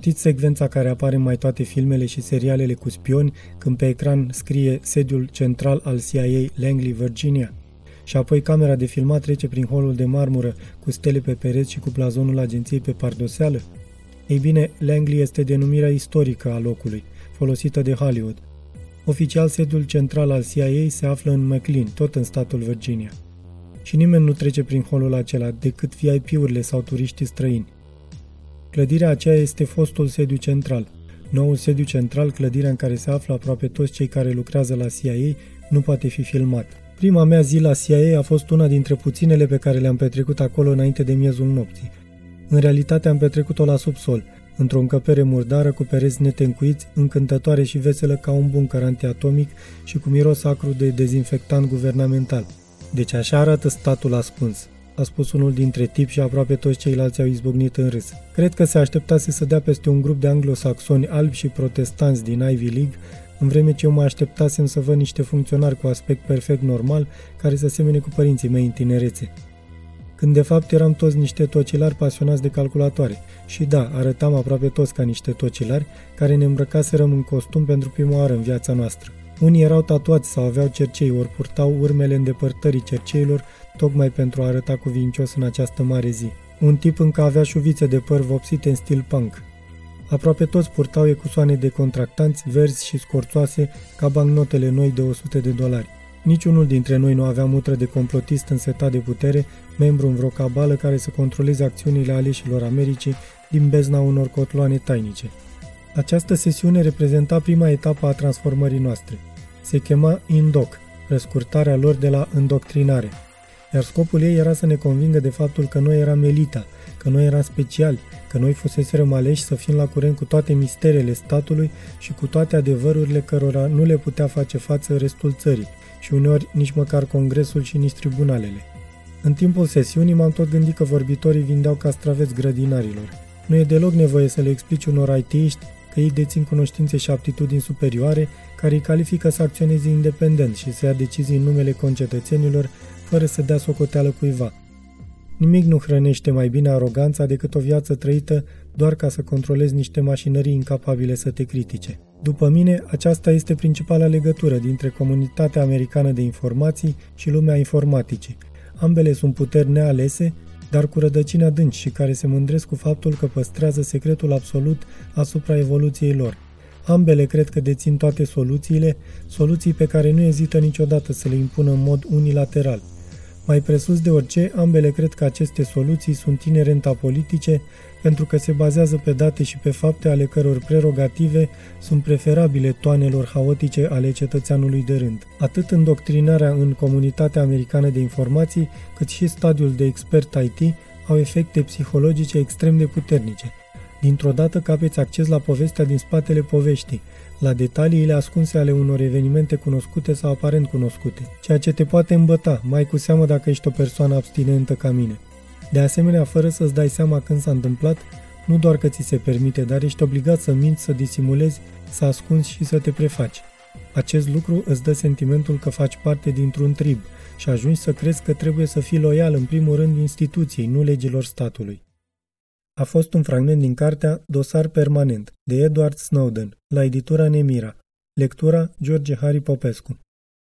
Știți secvența care apare în mai toate filmele și serialele cu spioni când pe ecran scrie sediul central al CIA Langley, Virginia? Și apoi camera de filmat trece prin holul de marmură cu stele pe pereți și cu blazonul agenției pe pardoseală? Ei bine, Langley este denumirea istorică a locului, folosită de Hollywood. Oficial, sediul central al CIA se află în McLean, tot în statul Virginia. Și nimeni nu trece prin holul acela decât VIP-urile sau turiștii străini. Clădirea aceea este fostul sediu central. Noul sediu central, clădirea în care se află aproape toți cei care lucrează la CIA, nu poate fi filmat. Prima mea zi la CIA a fost una dintre puținele pe care le-am petrecut acolo înainte de miezul nopții. În realitate am petrecut-o la subsol, într-o încăpere murdară cu pereți netencuiți, încântătoare și veselă ca un buncăr antiatomic și cu miros acru de dezinfectant guvernamental. Deci așa arată statul ascuns a spus unul dintre tip și aproape toți ceilalți au izbucnit în râs. Cred că se așteptase să dea peste un grup de anglosaxoni albi și protestanți din Ivy League, în vreme ce eu mă așteptasem să văd niște funcționari cu aspect perfect normal, care să semene cu părinții mei în tinerețe. Când de fapt eram toți niște tocilari pasionați de calculatoare. Și da, arătam aproape toți ca niște tocilari care ne îmbrăcaserăm în costum pentru prima oară în viața noastră. Unii erau tatuați sau aveau cercei, ori purtau urmele îndepărtării cerceilor tocmai pentru a arăta cuvincios în această mare zi. Un tip încă avea șuvițe de păr vopsite în stil punk. Aproape toți purtau ecusoane de contractanți verzi și scorțoase ca bancnotele noi de 100 de dolari. Niciunul dintre noi nu avea mutră de complotist însetat de putere, membru în vreo cabală care să controleze acțiunile aleșilor Americii din bezna unor cotloane tainice. Această sesiune reprezenta prima etapă a transformării noastre. Se chema INDOC, răscurtarea lor de la îndoctrinare – iar scopul ei era să ne convingă de faptul că noi eram elita, că noi eram speciali, că noi fuseserăm aleși să fim la curent cu toate misterele statului și cu toate adevărurile cărora nu le putea face față restul țării și uneori nici măcar congresul și nici tribunalele. În timpul sesiunii m-am tot gândit că vorbitorii vindeau castraveți grădinarilor. Nu e deloc nevoie să le explici unor IT-iști că ei dețin cunoștințe și aptitudini superioare care îi califică să acționeze independent și să ia decizii în numele concetățenilor fără să dea socoteală cuiva. Nimic nu hrănește mai bine aroganța decât o viață trăită doar ca să controlezi niște mașinării incapabile să te critique. După mine, aceasta este principala legătură dintre comunitatea americană de informații și lumea informaticii. Ambele sunt puteri nealese, dar cu rădăcini adânci și care se mândresc cu faptul că păstrează secretul absolut asupra evoluției lor. Ambele cred că dețin toate soluțiile, soluții pe care nu ezită niciodată să le impună în mod unilateral – mai presus de orice, ambele cred că aceste soluții sunt inerent apolitice pentru că se bazează pe date și pe fapte ale căror prerogative sunt preferabile toanelor haotice ale cetățeanului de rând. Atât îndoctrinarea în comunitatea americană de informații, cât și stadiul de expert IT au efecte psihologice extrem de puternice. Dintr-o dată capeți acces la povestea din spatele poveștii, la detaliile ascunse ale unor evenimente cunoscute sau aparent cunoscute, ceea ce te poate îmbăta, mai cu seamă dacă ești o persoană abstinentă ca mine. De asemenea, fără să-ți dai seama când s-a întâmplat, nu doar că ți se permite, dar ești obligat să minți, să disimulezi, să ascunzi și să te prefaci. Acest lucru îți dă sentimentul că faci parte dintr-un trib și ajungi să crezi că trebuie să fii loial în primul rând instituției, nu legilor statului a fost un fragment din cartea Dosar Permanent de Edward Snowden, la editura Nemira. Lectura George Harry Popescu